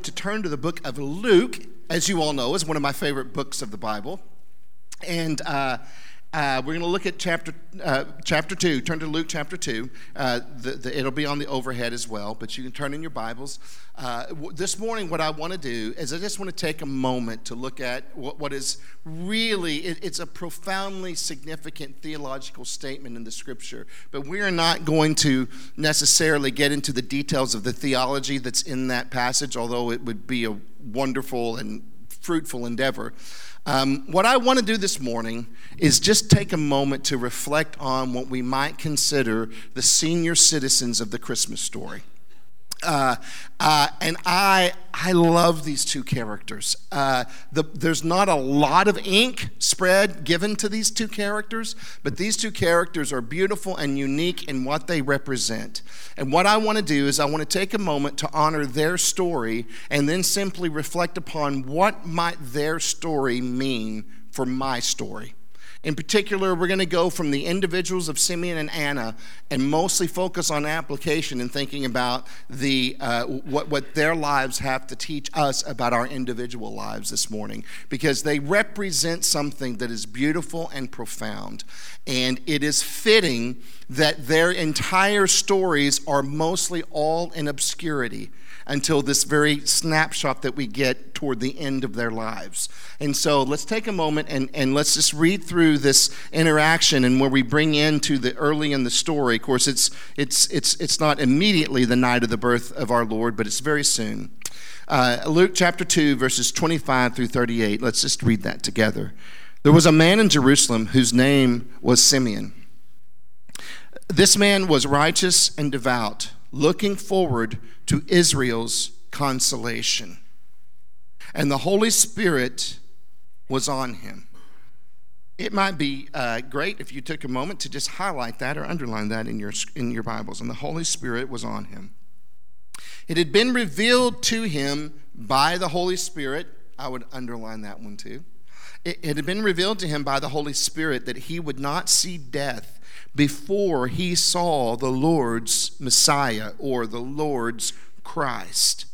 to turn to the book of Luke, as you all know, is one of my favorite books of the Bible. And uh, uh, we're going to look at chapter, uh, chapter 2. Turn to Luke chapter 2. Uh, the, the, it'll be on the overhead as well, but you can turn in your Bibles. Uh, w- this morning, what I want to do is I just want to take a moment to look at what, what is really, it, it's a profoundly significant theological statement in the scripture. But we are not going to necessarily get into the details of the theology that's in that passage, although it would be a wonderful and fruitful endeavor. Um, what I want to do this morning is just take a moment to reflect on what we might consider the senior citizens of the Christmas story. Uh, uh, and I, I love these two characters. Uh, the, there's not a lot of ink spread given to these two characters, but these two characters are beautiful and unique in what they represent. And what I want to do is I want to take a moment to honor their story and then simply reflect upon what might their story mean for my story. In particular, we're going to go from the individuals of Simeon and Anna and mostly focus on application and thinking about the, uh, what, what their lives have to teach us about our individual lives this morning because they represent something that is beautiful and profound. And it is fitting that their entire stories are mostly all in obscurity until this very snapshot that we get toward the end of their lives. And so let's take a moment and, and let's just read through this interaction and where we bring into the early in the story. Of course, it's, it's, it's, it's not immediately the night of the birth of our Lord, but it's very soon. Uh, Luke chapter 2, verses 25 through 38. Let's just read that together. There was a man in Jerusalem whose name was Simeon. This man was righteous and devout looking forward to Israel's consolation. And the Holy Spirit was on him. It might be uh, great if you took a moment to just highlight that or underline that in your, in your Bibles. And the Holy Spirit was on him. It had been revealed to him by the Holy Spirit. I would underline that one too. It, it had been revealed to him by the Holy Spirit that he would not see death before he saw the Lord's Messiah or the Lord's Christ.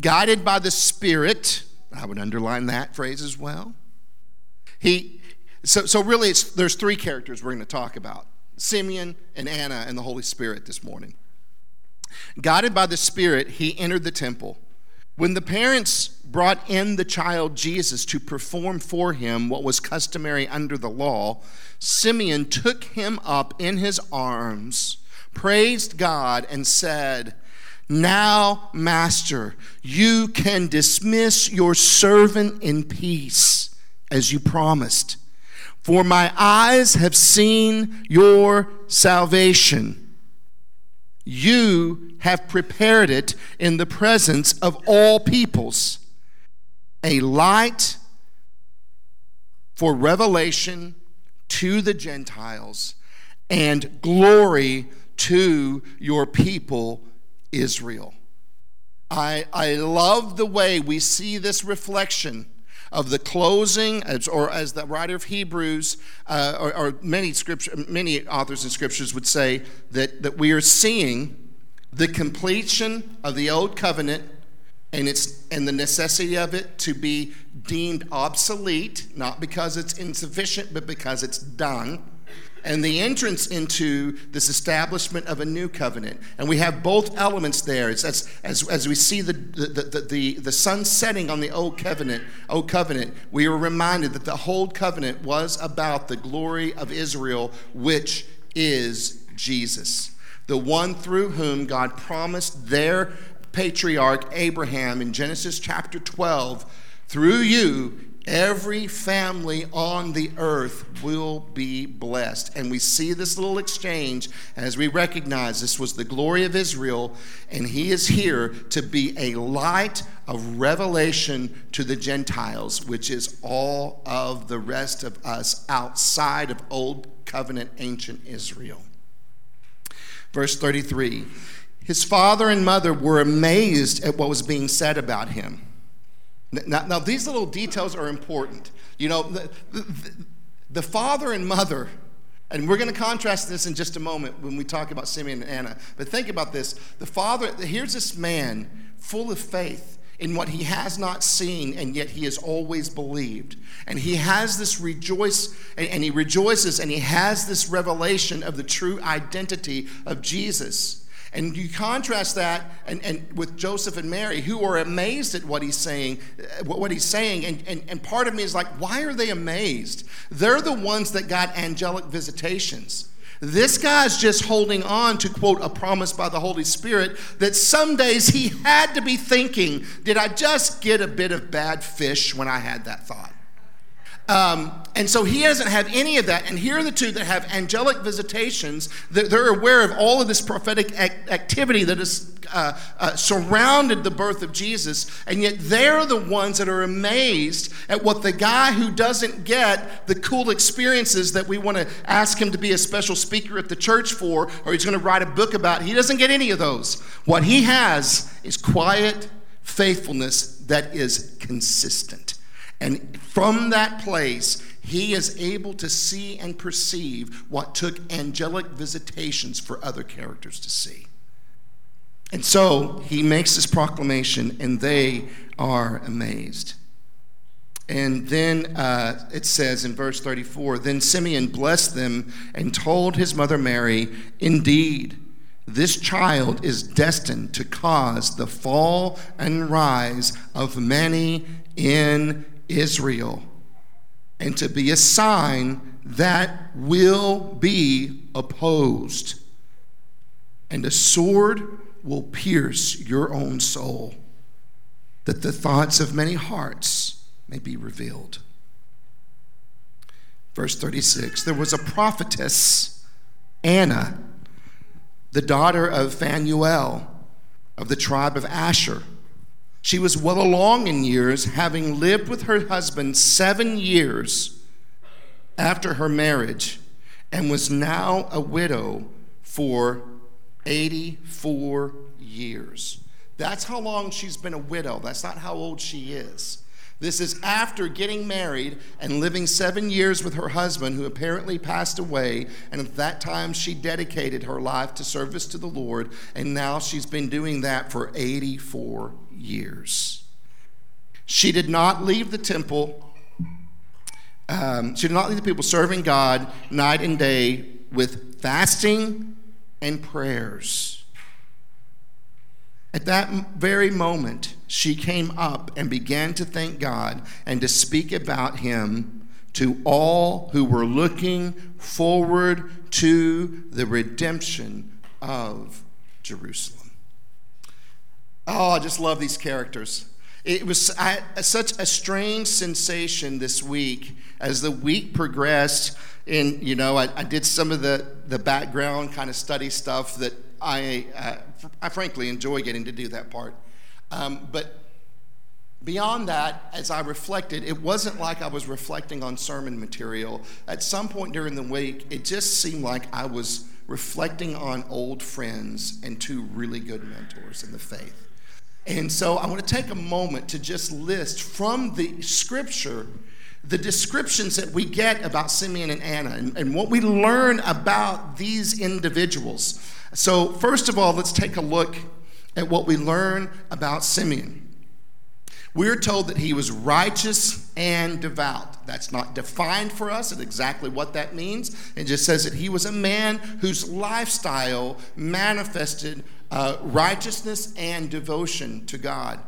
Guided by the Spirit, I would underline that phrase as well. He, so, so really, there's three characters we're going to talk about Simeon and Anna and the Holy Spirit this morning. Guided by the Spirit, he entered the temple. When the parents brought in the child Jesus to perform for him what was customary under the law, Simeon took him up in his arms, praised God, and said, Now, Master, you can dismiss your servant in peace, as you promised. For my eyes have seen your salvation. You have prepared it in the presence of all peoples, a light for revelation to the Gentiles and glory to your people, Israel. I, I love the way we see this reflection of the closing, or as the writer of Hebrews, uh, or, or, many scripture, many authors in scriptures would say that, that we are seeing the completion of the old covenant and it's and the necessity of it to be deemed obsolete not because it's insufficient but because it's done and the entrance into this establishment of a new covenant. And we have both elements there. It's as as, as we see the the, the, the, the sun setting on the old covenant old covenant we are reminded that the old covenant was about the glory of israel which is jesus the one through whom god promised their patriarch Abraham in Genesis chapter 12 through you, every family on the earth will be blessed. And we see this little exchange as we recognize this was the glory of Israel, and he is here to be a light of revelation to the Gentiles, which is all of the rest of us outside of Old Covenant ancient Israel. Verse 33 his father and mother were amazed at what was being said about him. Now, now these little details are important. You know, the, the, the father and mother, and we're going to contrast this in just a moment when we talk about Simeon and Anna, but think about this. The father, here's this man full of faith in what he has not seen, and yet he has always believed. And he has this rejoice, and he rejoices, and he has this revelation of the true identity of Jesus. And you contrast that and, and with Joseph and Mary, who are amazed at what he's saying, uh, what he's saying. And, and, and part of me is like, why are they amazed? They're the ones that got angelic visitations. This guy's just holding on to, quote, a promise by the Holy Spirit that some days he had to be thinking, did I just get a bit of bad fish when I had that thought? Um, and so he doesn't have any of that. And here are the two that have angelic visitations. They're aware of all of this prophetic activity that has uh, uh, surrounded the birth of Jesus. And yet they're the ones that are amazed at what the guy who doesn't get the cool experiences that we want to ask him to be a special speaker at the church for, or he's going to write a book about, he doesn't get any of those. What he has is quiet faithfulness that is consistent. And from that place, he is able to see and perceive what took angelic visitations for other characters to see. And so he makes this proclamation, and they are amazed. And then uh, it says in verse 34 Then Simeon blessed them and told his mother Mary, Indeed, this child is destined to cause the fall and rise of many in Israel, and to be a sign that will be opposed. And a sword will pierce your own soul, that the thoughts of many hearts may be revealed. Verse 36 There was a prophetess, Anna, the daughter of Phanuel of the tribe of Asher. She was well along in years, having lived with her husband seven years after her marriage, and was now a widow for 84 years. That's how long she's been a widow. That's not how old she is. This is after getting married and living seven years with her husband, who apparently passed away. And at that time, she dedicated her life to service to the Lord. And now she's been doing that for 84 years. She did not leave the temple. Um, she did not leave the people serving God night and day with fasting and prayers. At that very moment, she came up and began to thank God and to speak about Him to all who were looking forward to the redemption of Jerusalem. Oh, I just love these characters. It was I, such a strange sensation this week as the week progressed. And, you know, I, I did some of the, the background kind of study stuff that I, uh, I frankly enjoy getting to do that part. Um, but beyond that, as I reflected, it wasn't like I was reflecting on sermon material. At some point during the week, it just seemed like I was reflecting on old friends and two really good mentors in the faith. And so I want to take a moment to just list from the scripture the descriptions that we get about Simeon and Anna and, and what we learn about these individuals. So, first of all, let's take a look at what we learn about Simeon. We're told that he was righteous and devout. That's not defined for us at exactly what that means. It just says that he was a man whose lifestyle manifested uh, righteousness and devotion to God.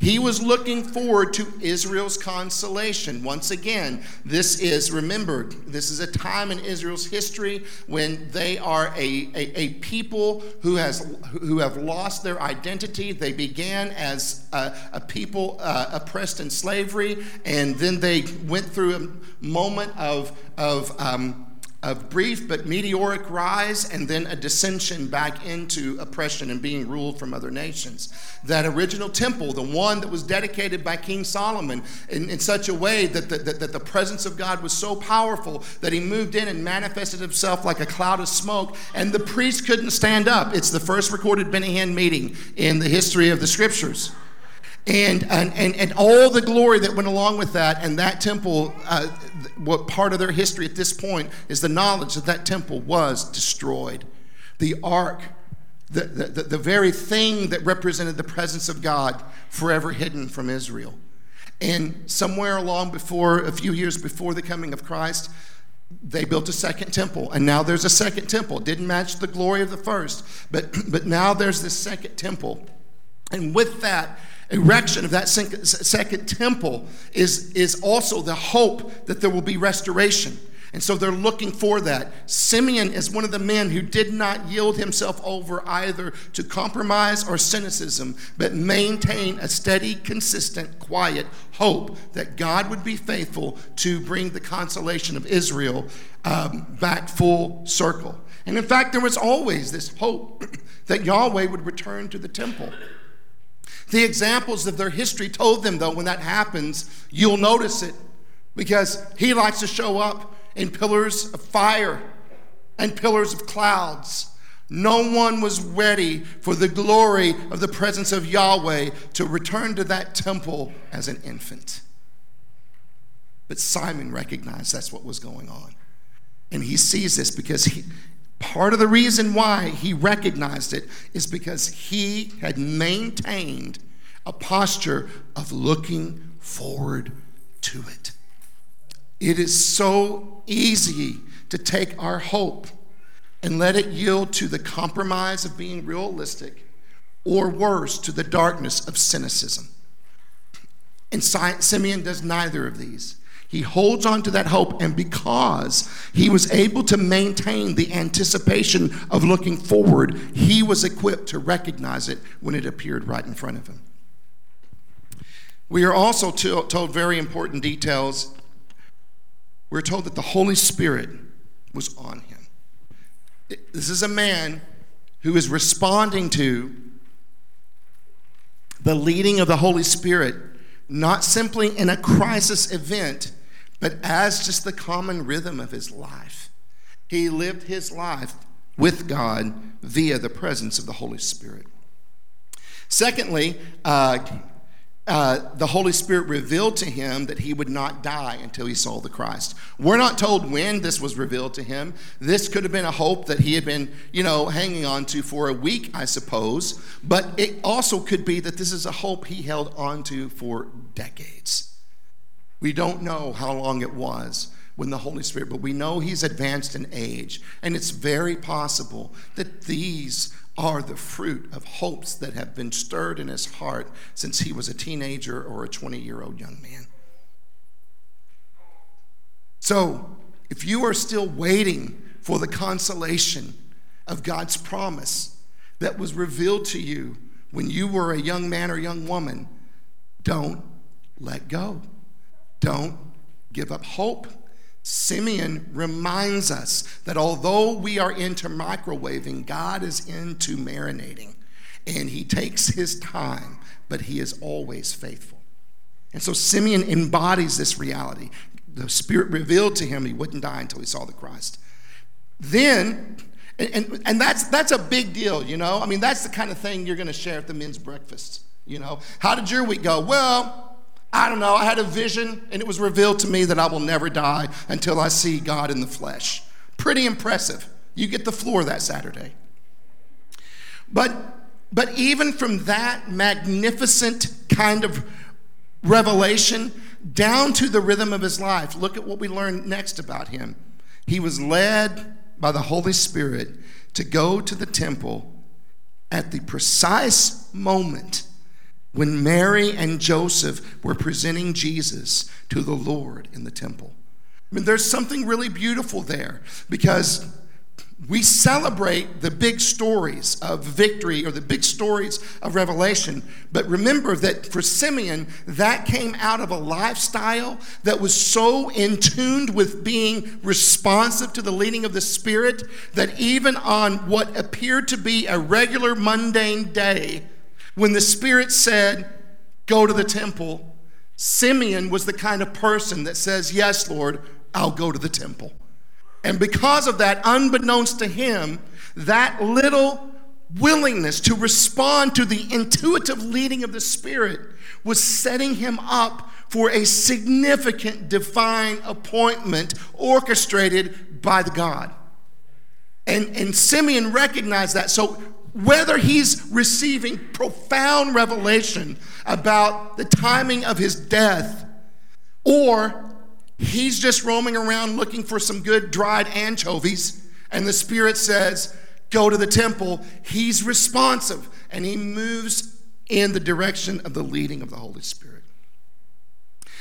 He was looking forward to Israel's consolation. Once again, this is, remembered. this is a time in Israel's history when they are a, a, a people who, has, who have lost their identity. They began as a, a people uh, oppressed in slavery, and then they went through a moment of, of um, a brief but meteoric rise and then a dissension back into oppression and being ruled from other nations. That original temple, the one that was dedicated by King Solomon in, in such a way that the, that, that the presence of God was so powerful that he moved in and manifested himself like a cloud of smoke, and the priest couldn't stand up. It's the first recorded Benny Hinn meeting in the history of the scriptures and, and, and, and, all the glory that went along with that. And that temple, uh, what part of their history at this point is the knowledge that that temple was destroyed. The ark, the, the, the very thing that represented the presence of God forever hidden from Israel. And somewhere along before, a few years before the coming of Christ, they built a second temple. And now there's a second temple. Didn't match the glory of the first, but, but now there's this second temple. And with that, erection of that second temple is, is also the hope that there will be restoration. And so they're looking for that. Simeon is one of the men who did not yield himself over either to compromise or cynicism, but maintain a steady, consistent, quiet hope that God would be faithful to bring the consolation of Israel um, back full circle. And in fact, there was always this hope that Yahweh would return to the temple. The examples of their history told them, though, when that happens, you'll notice it because he likes to show up in pillars of fire and pillars of clouds. No one was ready for the glory of the presence of Yahweh to return to that temple as an infant. But Simon recognized that's what was going on. And he sees this because he, part of the reason why he recognized it is because he had maintained a posture of looking forward to it. It is so easy to take our hope and let it yield to the compromise of being realistic, or worse, to the darkness of cynicism. And Simeon does neither of these. He holds on to that hope, and because he was able to maintain the anticipation of looking forward, he was equipped to recognize it when it appeared right in front of him. We are also told very important details we're told that the Holy Spirit was on him. This is a man who is responding to the leading of the Holy Spirit, not simply in a crisis event, but as just the common rhythm of his life. He lived his life with God via the presence of the Holy Spirit. Secondly, uh, uh, the Holy Spirit revealed to him that he would not die until he saw the Christ. We're not told when this was revealed to him. This could have been a hope that he had been, you know, hanging on to for a week, I suppose. But it also could be that this is a hope he held on to for decades. We don't know how long it was when the Holy Spirit, but we know he's advanced in age. And it's very possible that these are the fruit of hopes that have been stirred in his heart since he was a teenager or a 20 year old young man. So, if you are still waiting for the consolation of God's promise that was revealed to you when you were a young man or young woman, don't let go. Don't give up hope. Simeon reminds us that although we are into microwaving, God is into marinating. And he takes his time, but he is always faithful. And so Simeon embodies this reality. The Spirit revealed to him he wouldn't die until he saw the Christ. Then, and, and, and that's, that's a big deal, you know? I mean, that's the kind of thing you're going to share at the men's breakfast, you know? How did your week go? Well, I don't know, I had a vision and it was revealed to me that I will never die until I see God in the flesh. Pretty impressive. You get the floor that Saturday. But but even from that magnificent kind of revelation down to the rhythm of his life, look at what we learn next about him. He was led by the Holy Spirit to go to the temple at the precise moment when Mary and Joseph were presenting Jesus to the Lord in the temple. I mean, there's something really beautiful there because we celebrate the big stories of victory or the big stories of revelation. But remember that for Simeon, that came out of a lifestyle that was so in tuned with being responsive to the leading of the Spirit that even on what appeared to be a regular mundane day, when the Spirit said, Go to the temple, Simeon was the kind of person that says, Yes, Lord, I'll go to the temple. And because of that, unbeknownst to him, that little willingness to respond to the intuitive leading of the Spirit was setting him up for a significant divine appointment orchestrated by the God. And, and Simeon recognized that. So whether he's receiving profound revelation about the timing of his death or he's just roaming around looking for some good dried anchovies and the Spirit says, Go to the temple, he's responsive and he moves in the direction of the leading of the Holy Spirit.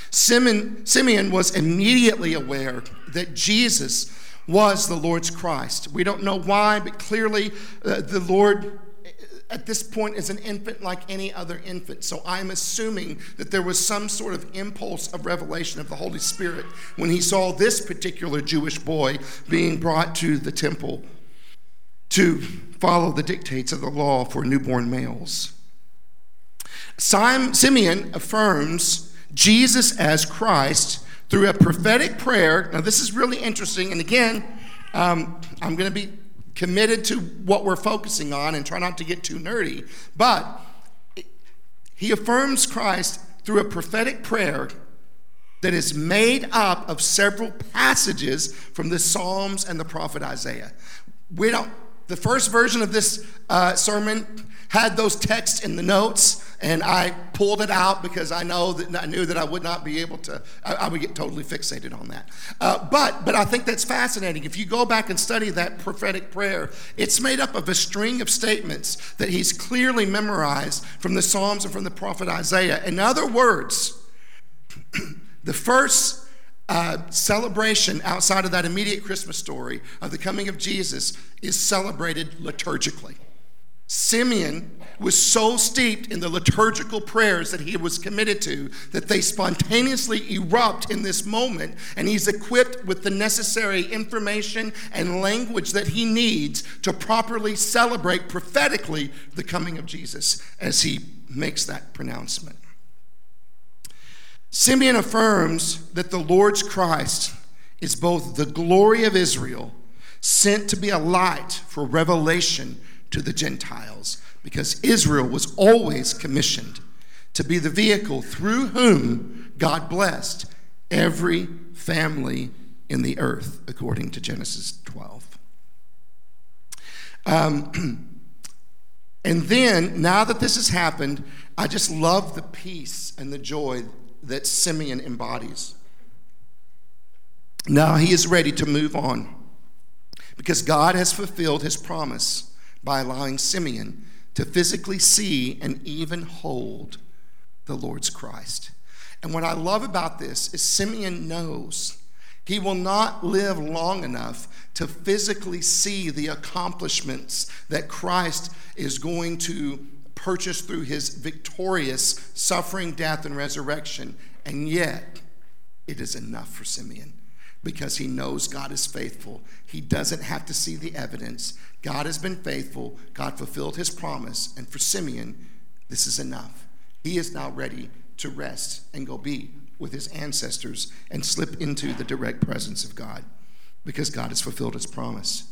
Simeon, Simeon was immediately aware that Jesus was the Lord's Christ. We don't know why, but clearly uh, the Lord at this point is an infant like any other infant. So I'm assuming that there was some sort of impulse of revelation of the Holy Spirit when he saw this particular Jewish boy being brought to the temple to follow the dictates of the law for newborn males. Simeon affirms Jesus as Christ through a prophetic prayer. Now, this is really interesting. And again, um, I'm going to be committed to what we're focusing on and try not to get too nerdy. But he affirms Christ through a prophetic prayer that is made up of several passages from the Psalms and the prophet Isaiah. We don't, the first version of this uh, sermon had those texts in the notes, and I pulled it out because I know that I knew that I would not be able to. I, I would get totally fixated on that. Uh, but but I think that's fascinating. If you go back and study that prophetic prayer, it's made up of a string of statements that he's clearly memorized from the Psalms and from the prophet Isaiah. In other words, the first uh, celebration outside of that immediate Christmas story of the coming of Jesus is celebrated liturgically. Simeon was so steeped in the liturgical prayers that he was committed to that they spontaneously erupt in this moment, and he's equipped with the necessary information and language that he needs to properly celebrate prophetically the coming of Jesus as he makes that pronouncement. Simeon affirms that the Lord's Christ is both the glory of Israel, sent to be a light for revelation to the Gentiles because Israel was always commissioned to be the vehicle through whom God blessed every family in the earth, according to Genesis 12. Um, and then, now that this has happened, I just love the peace and the joy that Simeon embodies. Now he is ready to move on because God has fulfilled his promise by allowing Simeon to physically see and even hold the Lord's Christ. And what I love about this is Simeon knows he will not live long enough to physically see the accomplishments that Christ is going to purchase through his victorious suffering, death, and resurrection. And yet, it is enough for Simeon because he knows God is faithful. He doesn't have to see the evidence. God has been faithful. God fulfilled his promise. And for Simeon, this is enough. He is now ready to rest and go be with his ancestors and slip into the direct presence of God because God has fulfilled his promise.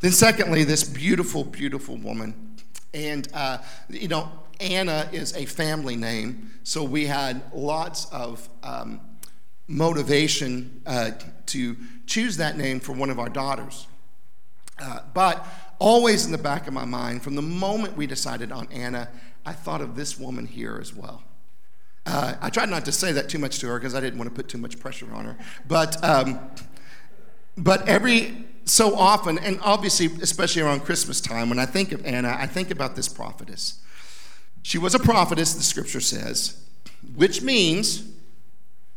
Then, secondly, this beautiful, beautiful woman. And, uh, you know, Anna is a family name, so we had lots of. Um, motivation uh, to choose that name for one of our daughters. Uh, but always in the back of my mind, from the moment we decided on Anna, I thought of this woman here as well. Uh, I tried not to say that too much to her because I didn't want to put too much pressure on her. But, um, but every so often, and obviously, especially around Christmas time, when I think of Anna, I think about this prophetess. She was a prophetess, the scripture says, which means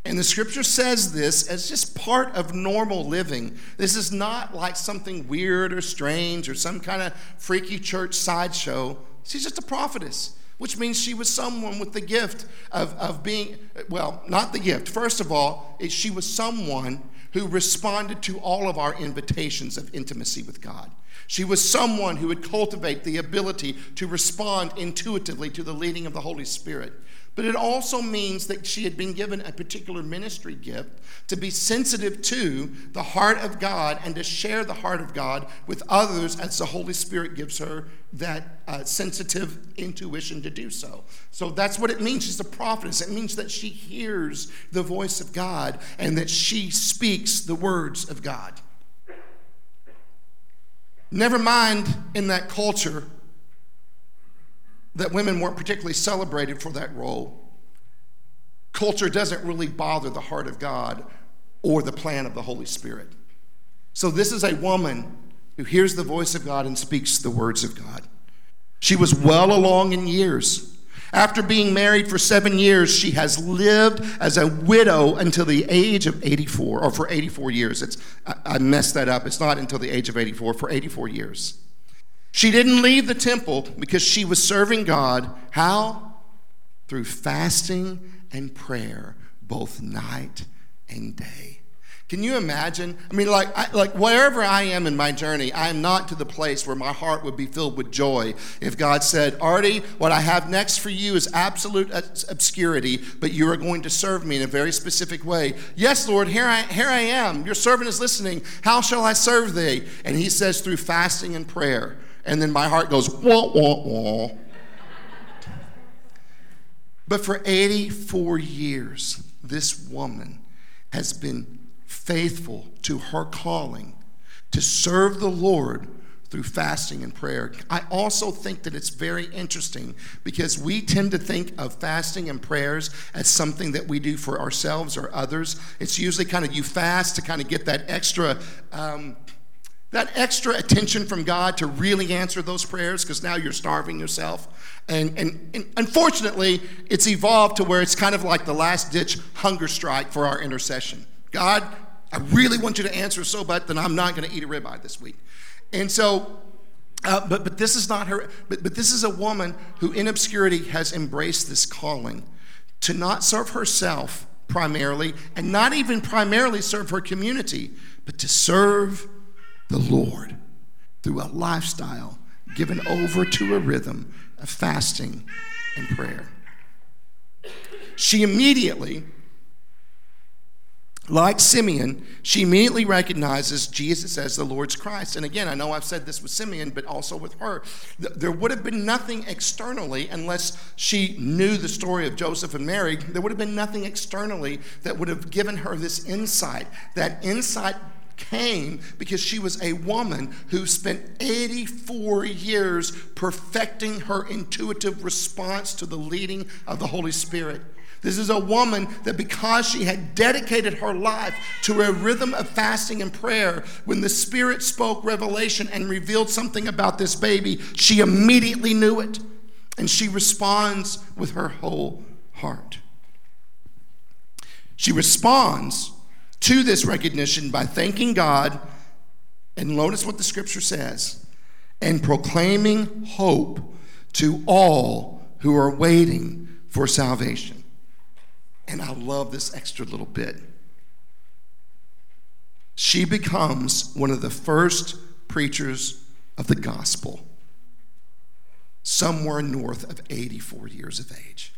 and the scripture says this as just part of normal living. This is not like something weird or strange or some kind of freaky church sideshow. She's just a prophetess, which means she was someone with the gift of, of being, well, not the gift. First of all, she was someone who responded to all of our invitations of intimacy with God. She was someone who would cultivate the ability to respond intuitively to the leading of the Holy Spirit. But it also means that she had been given a particular ministry gift to be sensitive to the heart of God and to share the heart of God with others as the Holy Spirit gives her that uh, sensitive intuition to do so. So that's what it means. She's a prophetess. It means that she hears the voice of God and that she speaks the words of God. Never mind in that culture that women weren't particularly celebrated for that role. Culture doesn't really bother the heart of God or the plan of the Holy Spirit. So, this is a woman who hears the voice of God and speaks the words of God. She was well along in years. After being married for seven years, she has lived as a widow until the age of 84, or for 84 years. It's, I, I messed that up. It's not until the age of 84, for 84 years. She didn't leave the temple because she was serving God. How? Through fasting and prayer, both night and day. Can you imagine? I mean, like, I, like wherever I am in my journey, I am not to the place where my heart would be filled with joy if God said, Artie, what I have next for you is absolute obscurity, but you are going to serve me in a very specific way. Yes, Lord, here I, here I am. Your servant is listening. How shall I serve thee? And he says, through fasting and prayer. And then my heart goes, wah, wah, wah. But for 84 years, this woman has been faithful to her calling to serve the Lord through fasting and prayer. I also think that it's very interesting because we tend to think of fasting and prayers as something that we do for ourselves or others. It's usually kind of you fast to kind of get that extra. Um, that extra attention from God to really answer those prayers because now you're starving yourself. And, and, and, unfortunately, it's evolved to where it's kind of like the last ditch hunger strike for our intercession. God, I really want you to answer so bad that I'm not going to eat a ribeye this week. And so, uh, but, but this is not her, but, but this is a woman who in obscurity has embraced this calling to not serve herself primarily and not even primarily serve her community, but to serve the Lord through a lifestyle given over to a rhythm of fasting and prayer. She immediately like Simeon, she immediately recognizes Jesus as the Lord's Christ. And again, I know I've said this with Simeon, but also with her. There would have been nothing externally, unless she knew the story of Joseph and Mary, there would have been nothing externally that would have given her this insight. That insight came because she was a woman who spent 84 years perfecting her intuitive response to the leading of the Holy Spirit. This is a woman that because she had dedicated her life to a rhythm of fasting and prayer, when the Spirit spoke revelation and revealed something about this baby, she immediately knew it. And she responds with her whole heart. She responds to this recognition by thanking God, and notice what the scripture says, and proclaiming hope to all who are waiting for salvation. And I love this extra little bit. She becomes one of the first preachers of the gospel somewhere north of 84 years of age.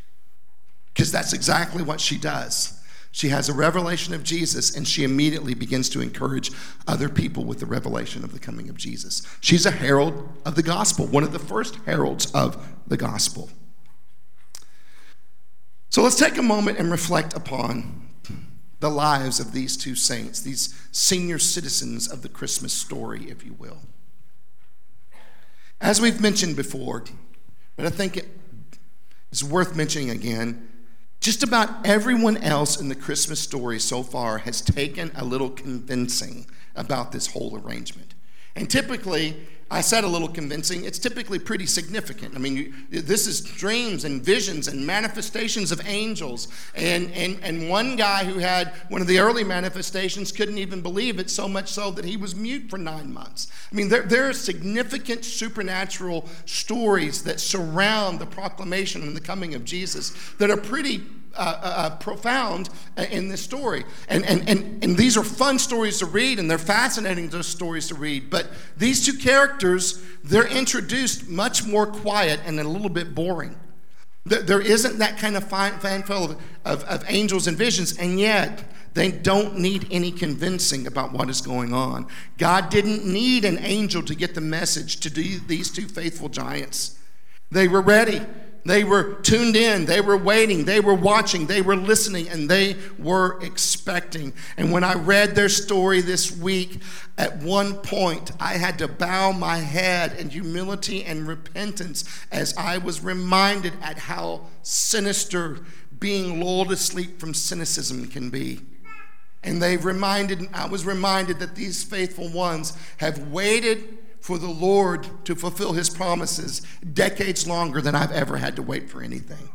Because that's exactly what she does. She has a revelation of Jesus and she immediately begins to encourage other people with the revelation of the coming of Jesus. She's a herald of the gospel, one of the first heralds of the gospel. So let's take a moment and reflect upon the lives of these two saints, these senior citizens of the Christmas story, if you will. As we've mentioned before, but I think it's worth mentioning again, just about everyone else in the Christmas story so far has taken a little convincing about this whole arrangement. And typically, I said a little convincing, it's typically pretty significant. I mean, you, this is dreams and visions and manifestations of angels. And, and, and one guy who had one of the early manifestations couldn't even believe it, so much so that he was mute for nine months. I mean, there, there are significant supernatural stories that surround the proclamation and the coming of Jesus that are pretty uh, uh, uh, profound uh, in this story. And, and, and, and these are fun stories to read, and they're fascinating those stories to read. But these two characters, they're introduced much more quiet and a little bit boring. There isn't that kind of fanfare of, of, of angels and visions, and yet they don't need any convincing about what is going on. God didn't need an angel to get the message to these two faithful giants. They were ready. They were tuned in, they were waiting, they were watching, they were listening, and they were expecting. And when I read their story this week, at one point I had to bow my head in humility and repentance as I was reminded at how sinister being lulled asleep from cynicism can be. And they reminded, I was reminded that these faithful ones have waited for the Lord to fulfill his promises decades longer than I've ever had to wait for anything.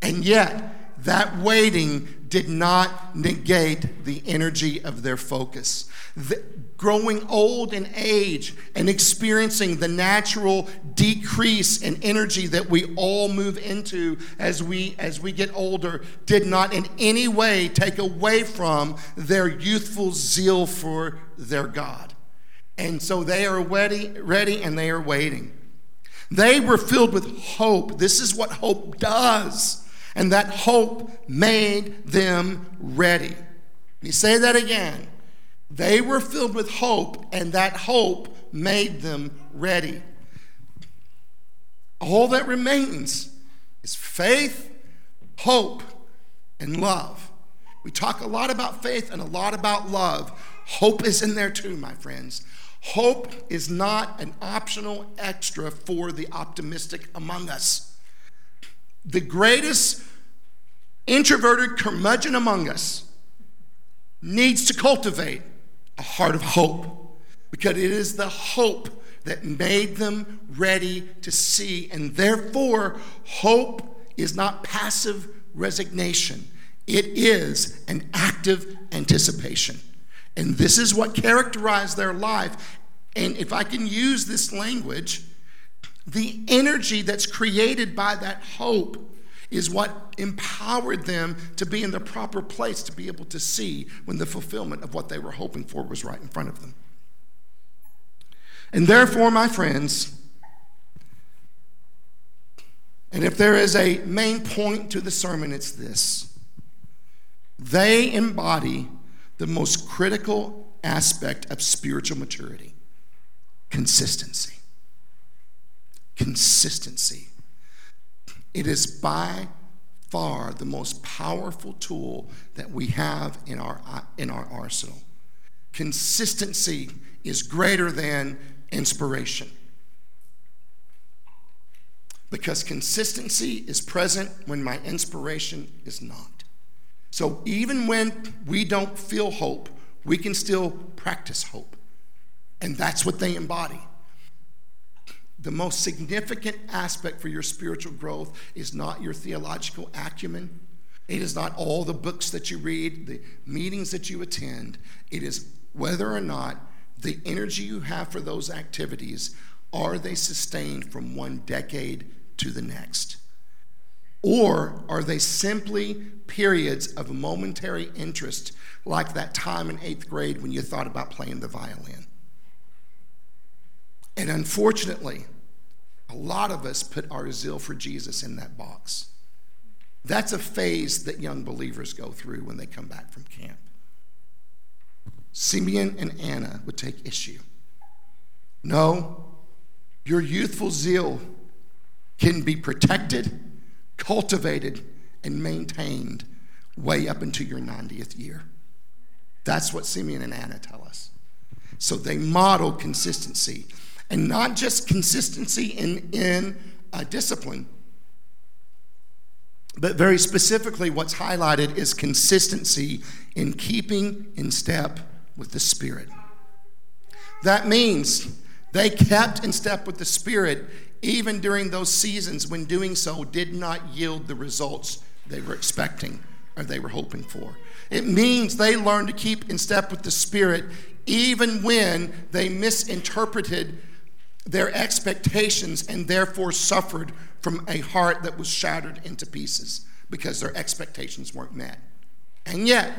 And yet, that waiting did not negate the energy of their focus. The, growing old in age and experiencing the natural decrease in energy that we all move into as we as we get older did not in any way take away from their youthful zeal for their God. And so they are ready, ready and they are waiting. They were filled with hope. This is what hope does. And that hope made them ready. Let me say that again. They were filled with hope, and that hope made them ready. All that remains is faith, hope, and love. We talk a lot about faith and a lot about love. Hope is in there too, my friends. Hope is not an optional extra for the optimistic among us. The greatest introverted curmudgeon among us needs to cultivate a heart of hope because it is the hope that made them ready to see. And therefore, hope is not passive resignation, it is an active anticipation. And this is what characterized their life. And if I can use this language, the energy that's created by that hope is what empowered them to be in the proper place to be able to see when the fulfillment of what they were hoping for was right in front of them. And therefore, my friends, and if there is a main point to the sermon, it's this they embody the most critical aspect of spiritual maturity consistency. Consistency. It is by far the most powerful tool that we have in our, in our arsenal. Consistency is greater than inspiration. Because consistency is present when my inspiration is not. So even when we don't feel hope, we can still practice hope. And that's what they embody the most significant aspect for your spiritual growth is not your theological acumen. It is not all the books that you read, the meetings that you attend. It is whether or not the energy you have for those activities are they sustained from one decade to the next? Or are they simply periods of momentary interest, like that time in eighth grade when you thought about playing the violin? And unfortunately, a lot of us put our zeal for Jesus in that box. That's a phase that young believers go through when they come back from camp. Simeon and Anna would take issue. No, your youthful zeal can be protected, cultivated, and maintained way up into your 90th year. That's what Simeon and Anna tell us. So they model consistency and not just consistency in, in uh, discipline, but very specifically, what's highlighted is consistency in keeping in step with the Spirit. That means they kept in step with the Spirit even during those seasons when doing so did not yield the results they were expecting or they were hoping for. It means they learned to keep in step with the Spirit even when they misinterpreted their expectations and therefore suffered from a heart that was shattered into pieces because their expectations weren't met. And yet,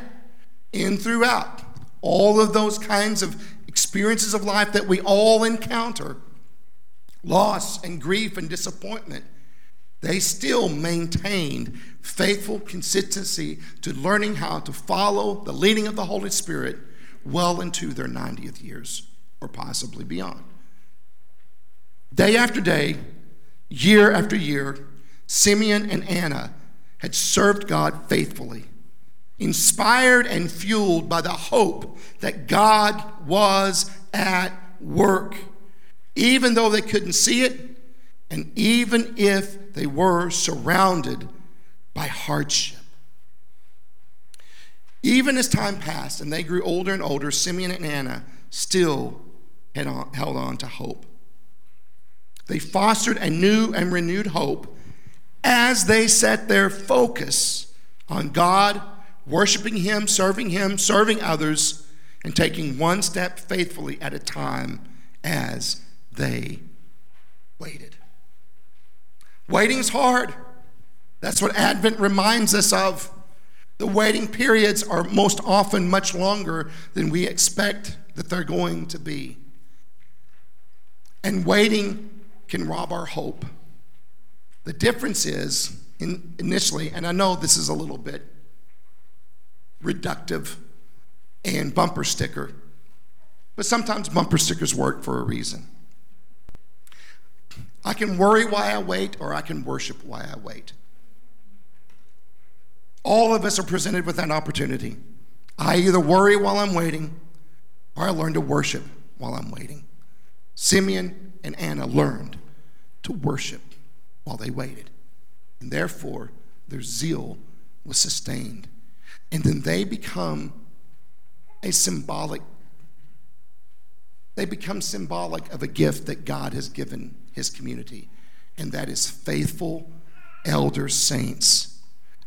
in throughout all of those kinds of experiences of life that we all encounter loss and grief and disappointment they still maintained faithful consistency to learning how to follow the leading of the Holy Spirit well into their 90th years or possibly beyond. Day after day, year after year, Simeon and Anna had served God faithfully, inspired and fueled by the hope that God was at work, even though they couldn't see it, and even if they were surrounded by hardship. Even as time passed and they grew older and older, Simeon and Anna still on, held on to hope. They fostered a new and renewed hope as they set their focus on God, worshiping Him, serving Him, serving others, and taking one step faithfully at a time as they waited. Waiting's hard. That's what Advent reminds us of. The waiting periods are most often much longer than we expect that they're going to be. And waiting can rob our hope. The difference is, in, initially, and I know this is a little bit reductive and bumper sticker, but sometimes bumper stickers work for a reason. I can worry why I wait, or I can worship why I wait. All of us are presented with that opportunity. I either worry while I'm waiting, or I learn to worship while I'm waiting. Simeon and Anna learned to worship while they waited. And therefore, their zeal was sustained. And then they become a symbolic, they become symbolic of a gift that God has given his community, and that is faithful elder saints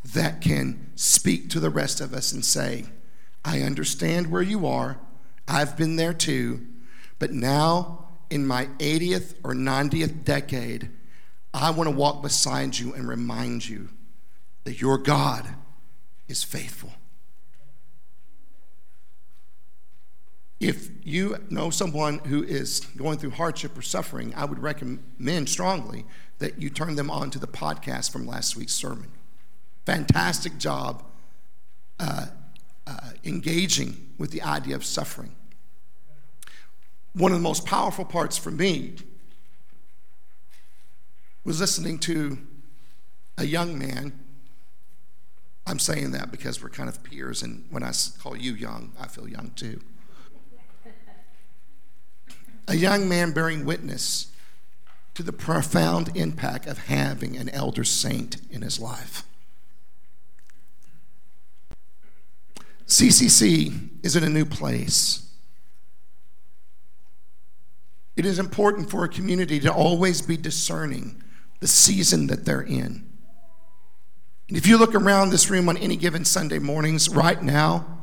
that can speak to the rest of us and say, I understand where you are. I've been there too. But now, in my 80th or 90th decade, I want to walk beside you and remind you that your God is faithful. If you know someone who is going through hardship or suffering, I would recommend strongly that you turn them on to the podcast from last week's sermon. Fantastic job uh, uh, engaging with the idea of suffering. One of the most powerful parts for me was listening to a young man. I'm saying that because we're kind of peers, and when I call you young, I feel young too. a young man bearing witness to the profound impact of having an elder saint in his life. CCC is in a new place. It is important for a community to always be discerning the season that they're in. And if you look around this room on any given Sunday mornings, right now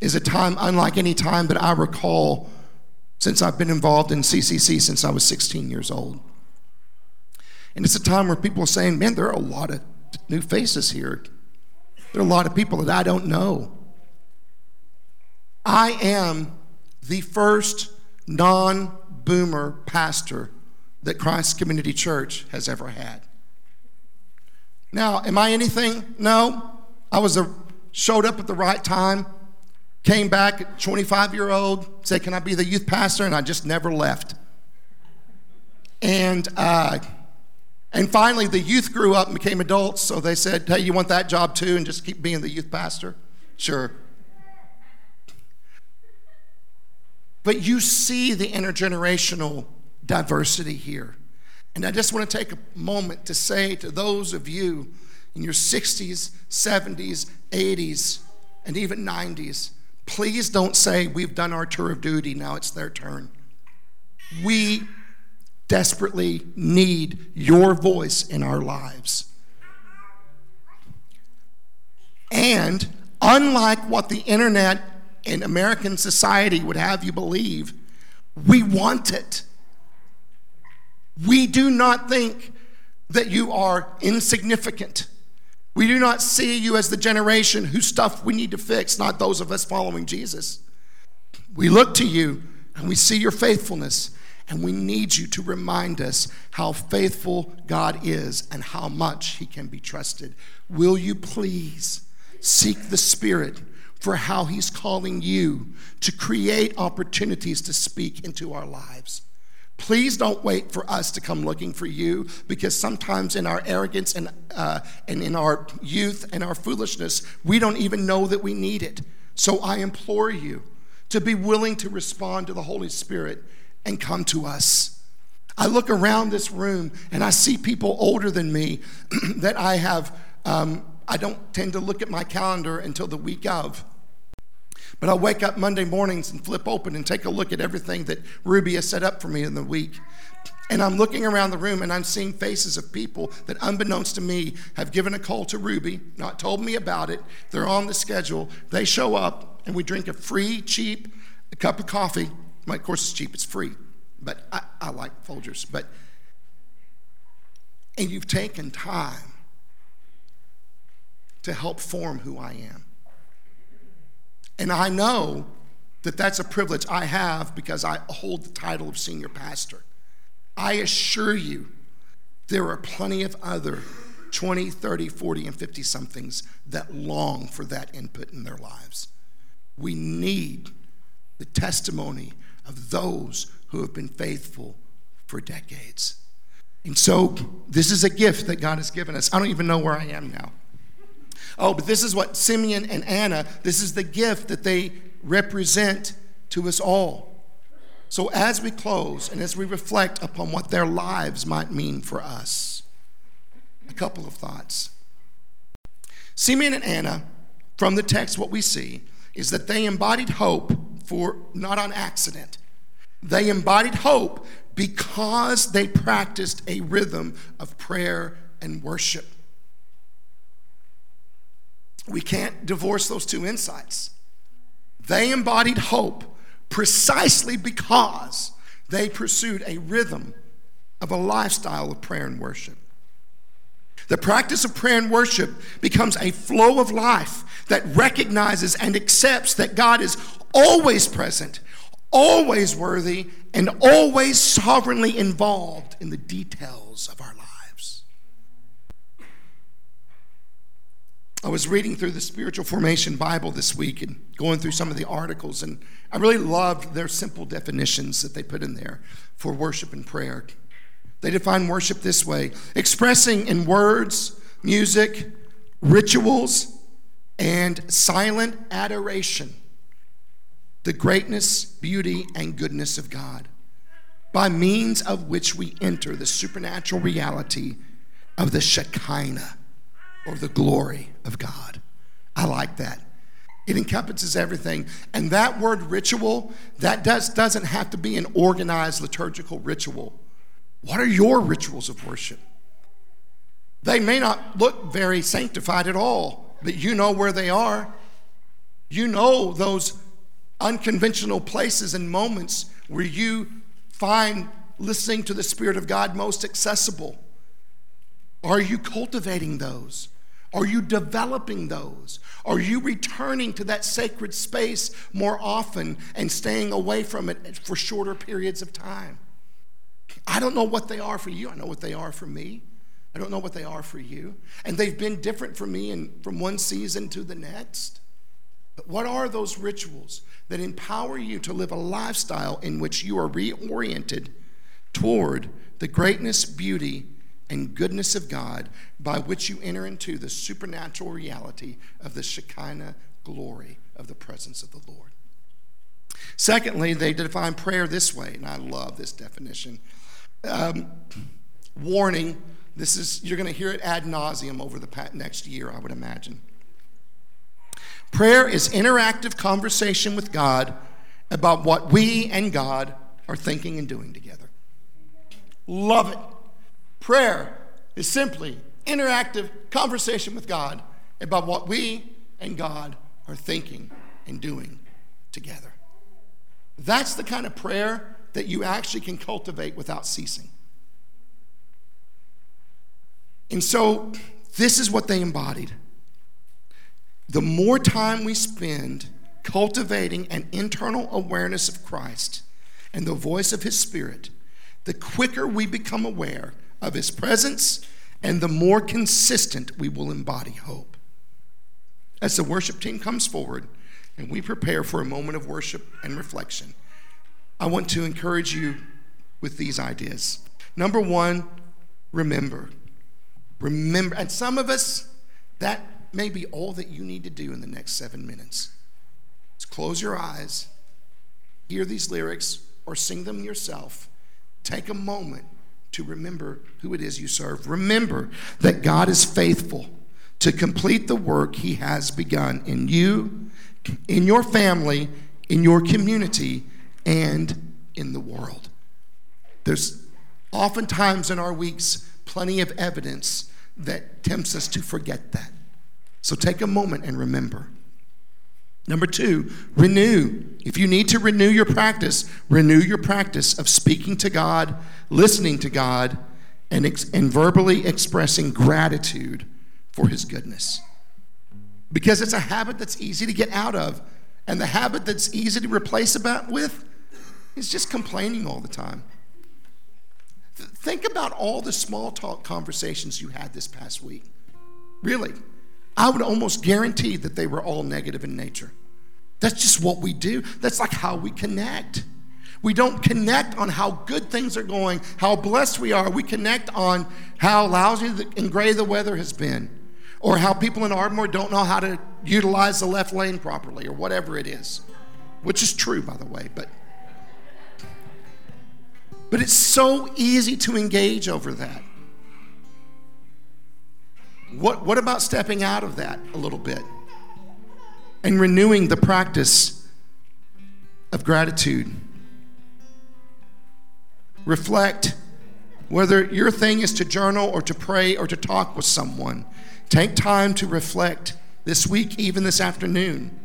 is a time unlike any time that I recall since I've been involved in CCC since I was 16 years old. And it's a time where people are saying, man, there are a lot of new faces here. There are a lot of people that I don't know. I am the first non boomer pastor that Christ Community Church has ever had. Now, am I anything? No. I was a, showed up at the right time, came back at 25 year old, said, Can I be the youth pastor? And I just never left. And, uh, and finally, the youth grew up and became adults, so they said, Hey, you want that job too? And just keep being the youth pastor? Sure. But you see the intergenerational diversity here. And I just want to take a moment to say to those of you in your 60s, 70s, 80s, and even 90s, please don't say, We've done our tour of duty, now it's their turn. We desperately need your voice in our lives. And unlike what the internet and American society would have you believe, we want it. We do not think that you are insignificant. We do not see you as the generation whose stuff we need to fix, not those of us following Jesus. We look to you and we see your faithfulness, and we need you to remind us how faithful God is and how much He can be trusted. Will you please seek the Spirit for how He's calling you to create opportunities to speak into our lives? Please don't wait for us to come looking for you because sometimes in our arrogance and, uh, and in our youth and our foolishness, we don't even know that we need it. So I implore you to be willing to respond to the Holy Spirit and come to us. I look around this room and I see people older than me that I have, um, I don't tend to look at my calendar until the week of. But I'll wake up Monday mornings and flip open and take a look at everything that Ruby has set up for me in the week. And I'm looking around the room and I'm seeing faces of people that, unbeknownst to me, have given a call to Ruby, not told me about it. They're on the schedule. They show up and we drink a free, cheap cup of coffee. My course, it's cheap, it's free. But I, I like Folgers. But, and you've taken time to help form who I am. And I know that that's a privilege I have because I hold the title of senior pastor. I assure you, there are plenty of other 20, 30, 40, and 50 somethings that long for that input in their lives. We need the testimony of those who have been faithful for decades. And so, this is a gift that God has given us. I don't even know where I am now. Oh, but this is what Simeon and Anna, this is the gift that they represent to us all. So, as we close and as we reflect upon what their lives might mean for us, a couple of thoughts. Simeon and Anna, from the text, what we see is that they embodied hope for not on accident. They embodied hope because they practiced a rhythm of prayer and worship. We can't divorce those two insights. They embodied hope precisely because they pursued a rhythm of a lifestyle of prayer and worship. The practice of prayer and worship becomes a flow of life that recognizes and accepts that God is always present, always worthy, and always sovereignly involved in the details of our lives. I was reading through the Spiritual Formation Bible this week and going through some of the articles, and I really loved their simple definitions that they put in there for worship and prayer. They define worship this way expressing in words, music, rituals, and silent adoration the greatness, beauty, and goodness of God, by means of which we enter the supernatural reality of the Shekinah or the glory of God. I like that. It encompasses everything. And that word ritual, that does, doesn't have to be an organized liturgical ritual. What are your rituals of worship? They may not look very sanctified at all, but you know where they are. You know those unconventional places and moments where you find listening to the Spirit of God most accessible. Are you cultivating those? Are you developing those? Are you returning to that sacred space more often and staying away from it for shorter periods of time? I don't know what they are for you. I know what they are for me. I don't know what they are for you. And they've been different for me and from one season to the next. But what are those rituals that empower you to live a lifestyle in which you are reoriented toward the greatness, beauty, and goodness of God by which you enter into the supernatural reality of the Shekinah glory of the presence of the Lord. Secondly, they define prayer this way, and I love this definition. Um, warning, this is you're going to hear it ad nauseum over the next year, I would imagine. Prayer is interactive conversation with God about what we and God are thinking and doing together. Love it. Prayer is simply interactive conversation with God about what we and God are thinking and doing together. That's the kind of prayer that you actually can cultivate without ceasing. And so, this is what they embodied. The more time we spend cultivating an internal awareness of Christ and the voice of His Spirit, the quicker we become aware of His presence, and the more consistent we will embody hope. As the worship team comes forward and we prepare for a moment of worship and reflection, I want to encourage you with these ideas. Number one, remember. Remember. And some of us, that may be all that you need to do in the next seven minutes. Just close your eyes, hear these lyrics, or sing them yourself. Take a moment to remember who it is you serve. Remember that God is faithful to complete the work He has begun in you, in your family, in your community, and in the world. There's oftentimes in our weeks plenty of evidence that tempts us to forget that. So take a moment and remember. Number two, renew. If you need to renew your practice, renew your practice of speaking to God, listening to God, and, ex- and verbally expressing gratitude for His goodness. Because it's a habit that's easy to get out of. And the habit that's easy to replace about with is just complaining all the time. Think about all the small talk conversations you had this past week. Really. I would almost guarantee that they were all negative in nature. That's just what we do. That's like how we connect. We don't connect on how good things are going, how blessed we are. We connect on how lousy and gray the weather has been, or how people in Ardmore don't know how to utilize the left lane properly, or whatever it is, which is true, by the way. But but it's so easy to engage over that. What, what about stepping out of that a little bit and renewing the practice of gratitude? Reflect whether your thing is to journal or to pray or to talk with someone. Take time to reflect this week, even this afternoon.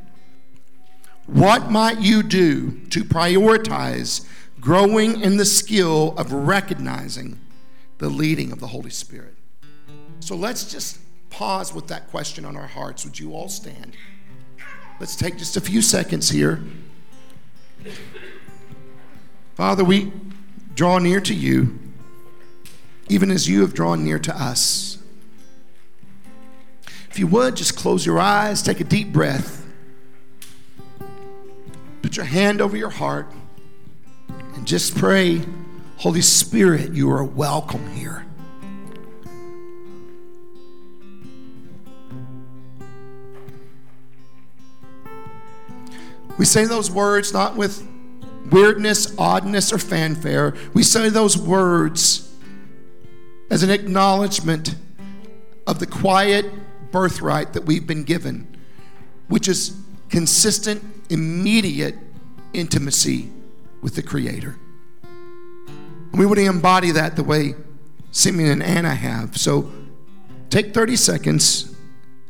What might you do to prioritize growing in the skill of recognizing the leading of the Holy Spirit. So let's just pause with that question on our hearts. Would you all stand? Let's take just a few seconds here. Father, we draw near to you, even as you have drawn near to us. If you would, just close your eyes, take a deep breath, put your hand over your heart. And just pray, Holy Spirit, you are welcome here. We say those words not with weirdness, oddness, or fanfare. We say those words as an acknowledgement of the quiet birthright that we've been given, which is consistent, immediate intimacy with the Creator. We want to embody that the way Simeon and Anna have. So take 30 seconds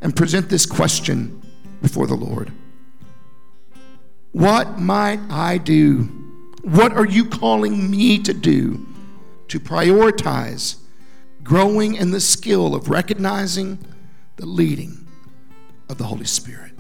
and present this question before the Lord What might I do? What are you calling me to do to prioritize growing in the skill of recognizing the leading of the Holy Spirit?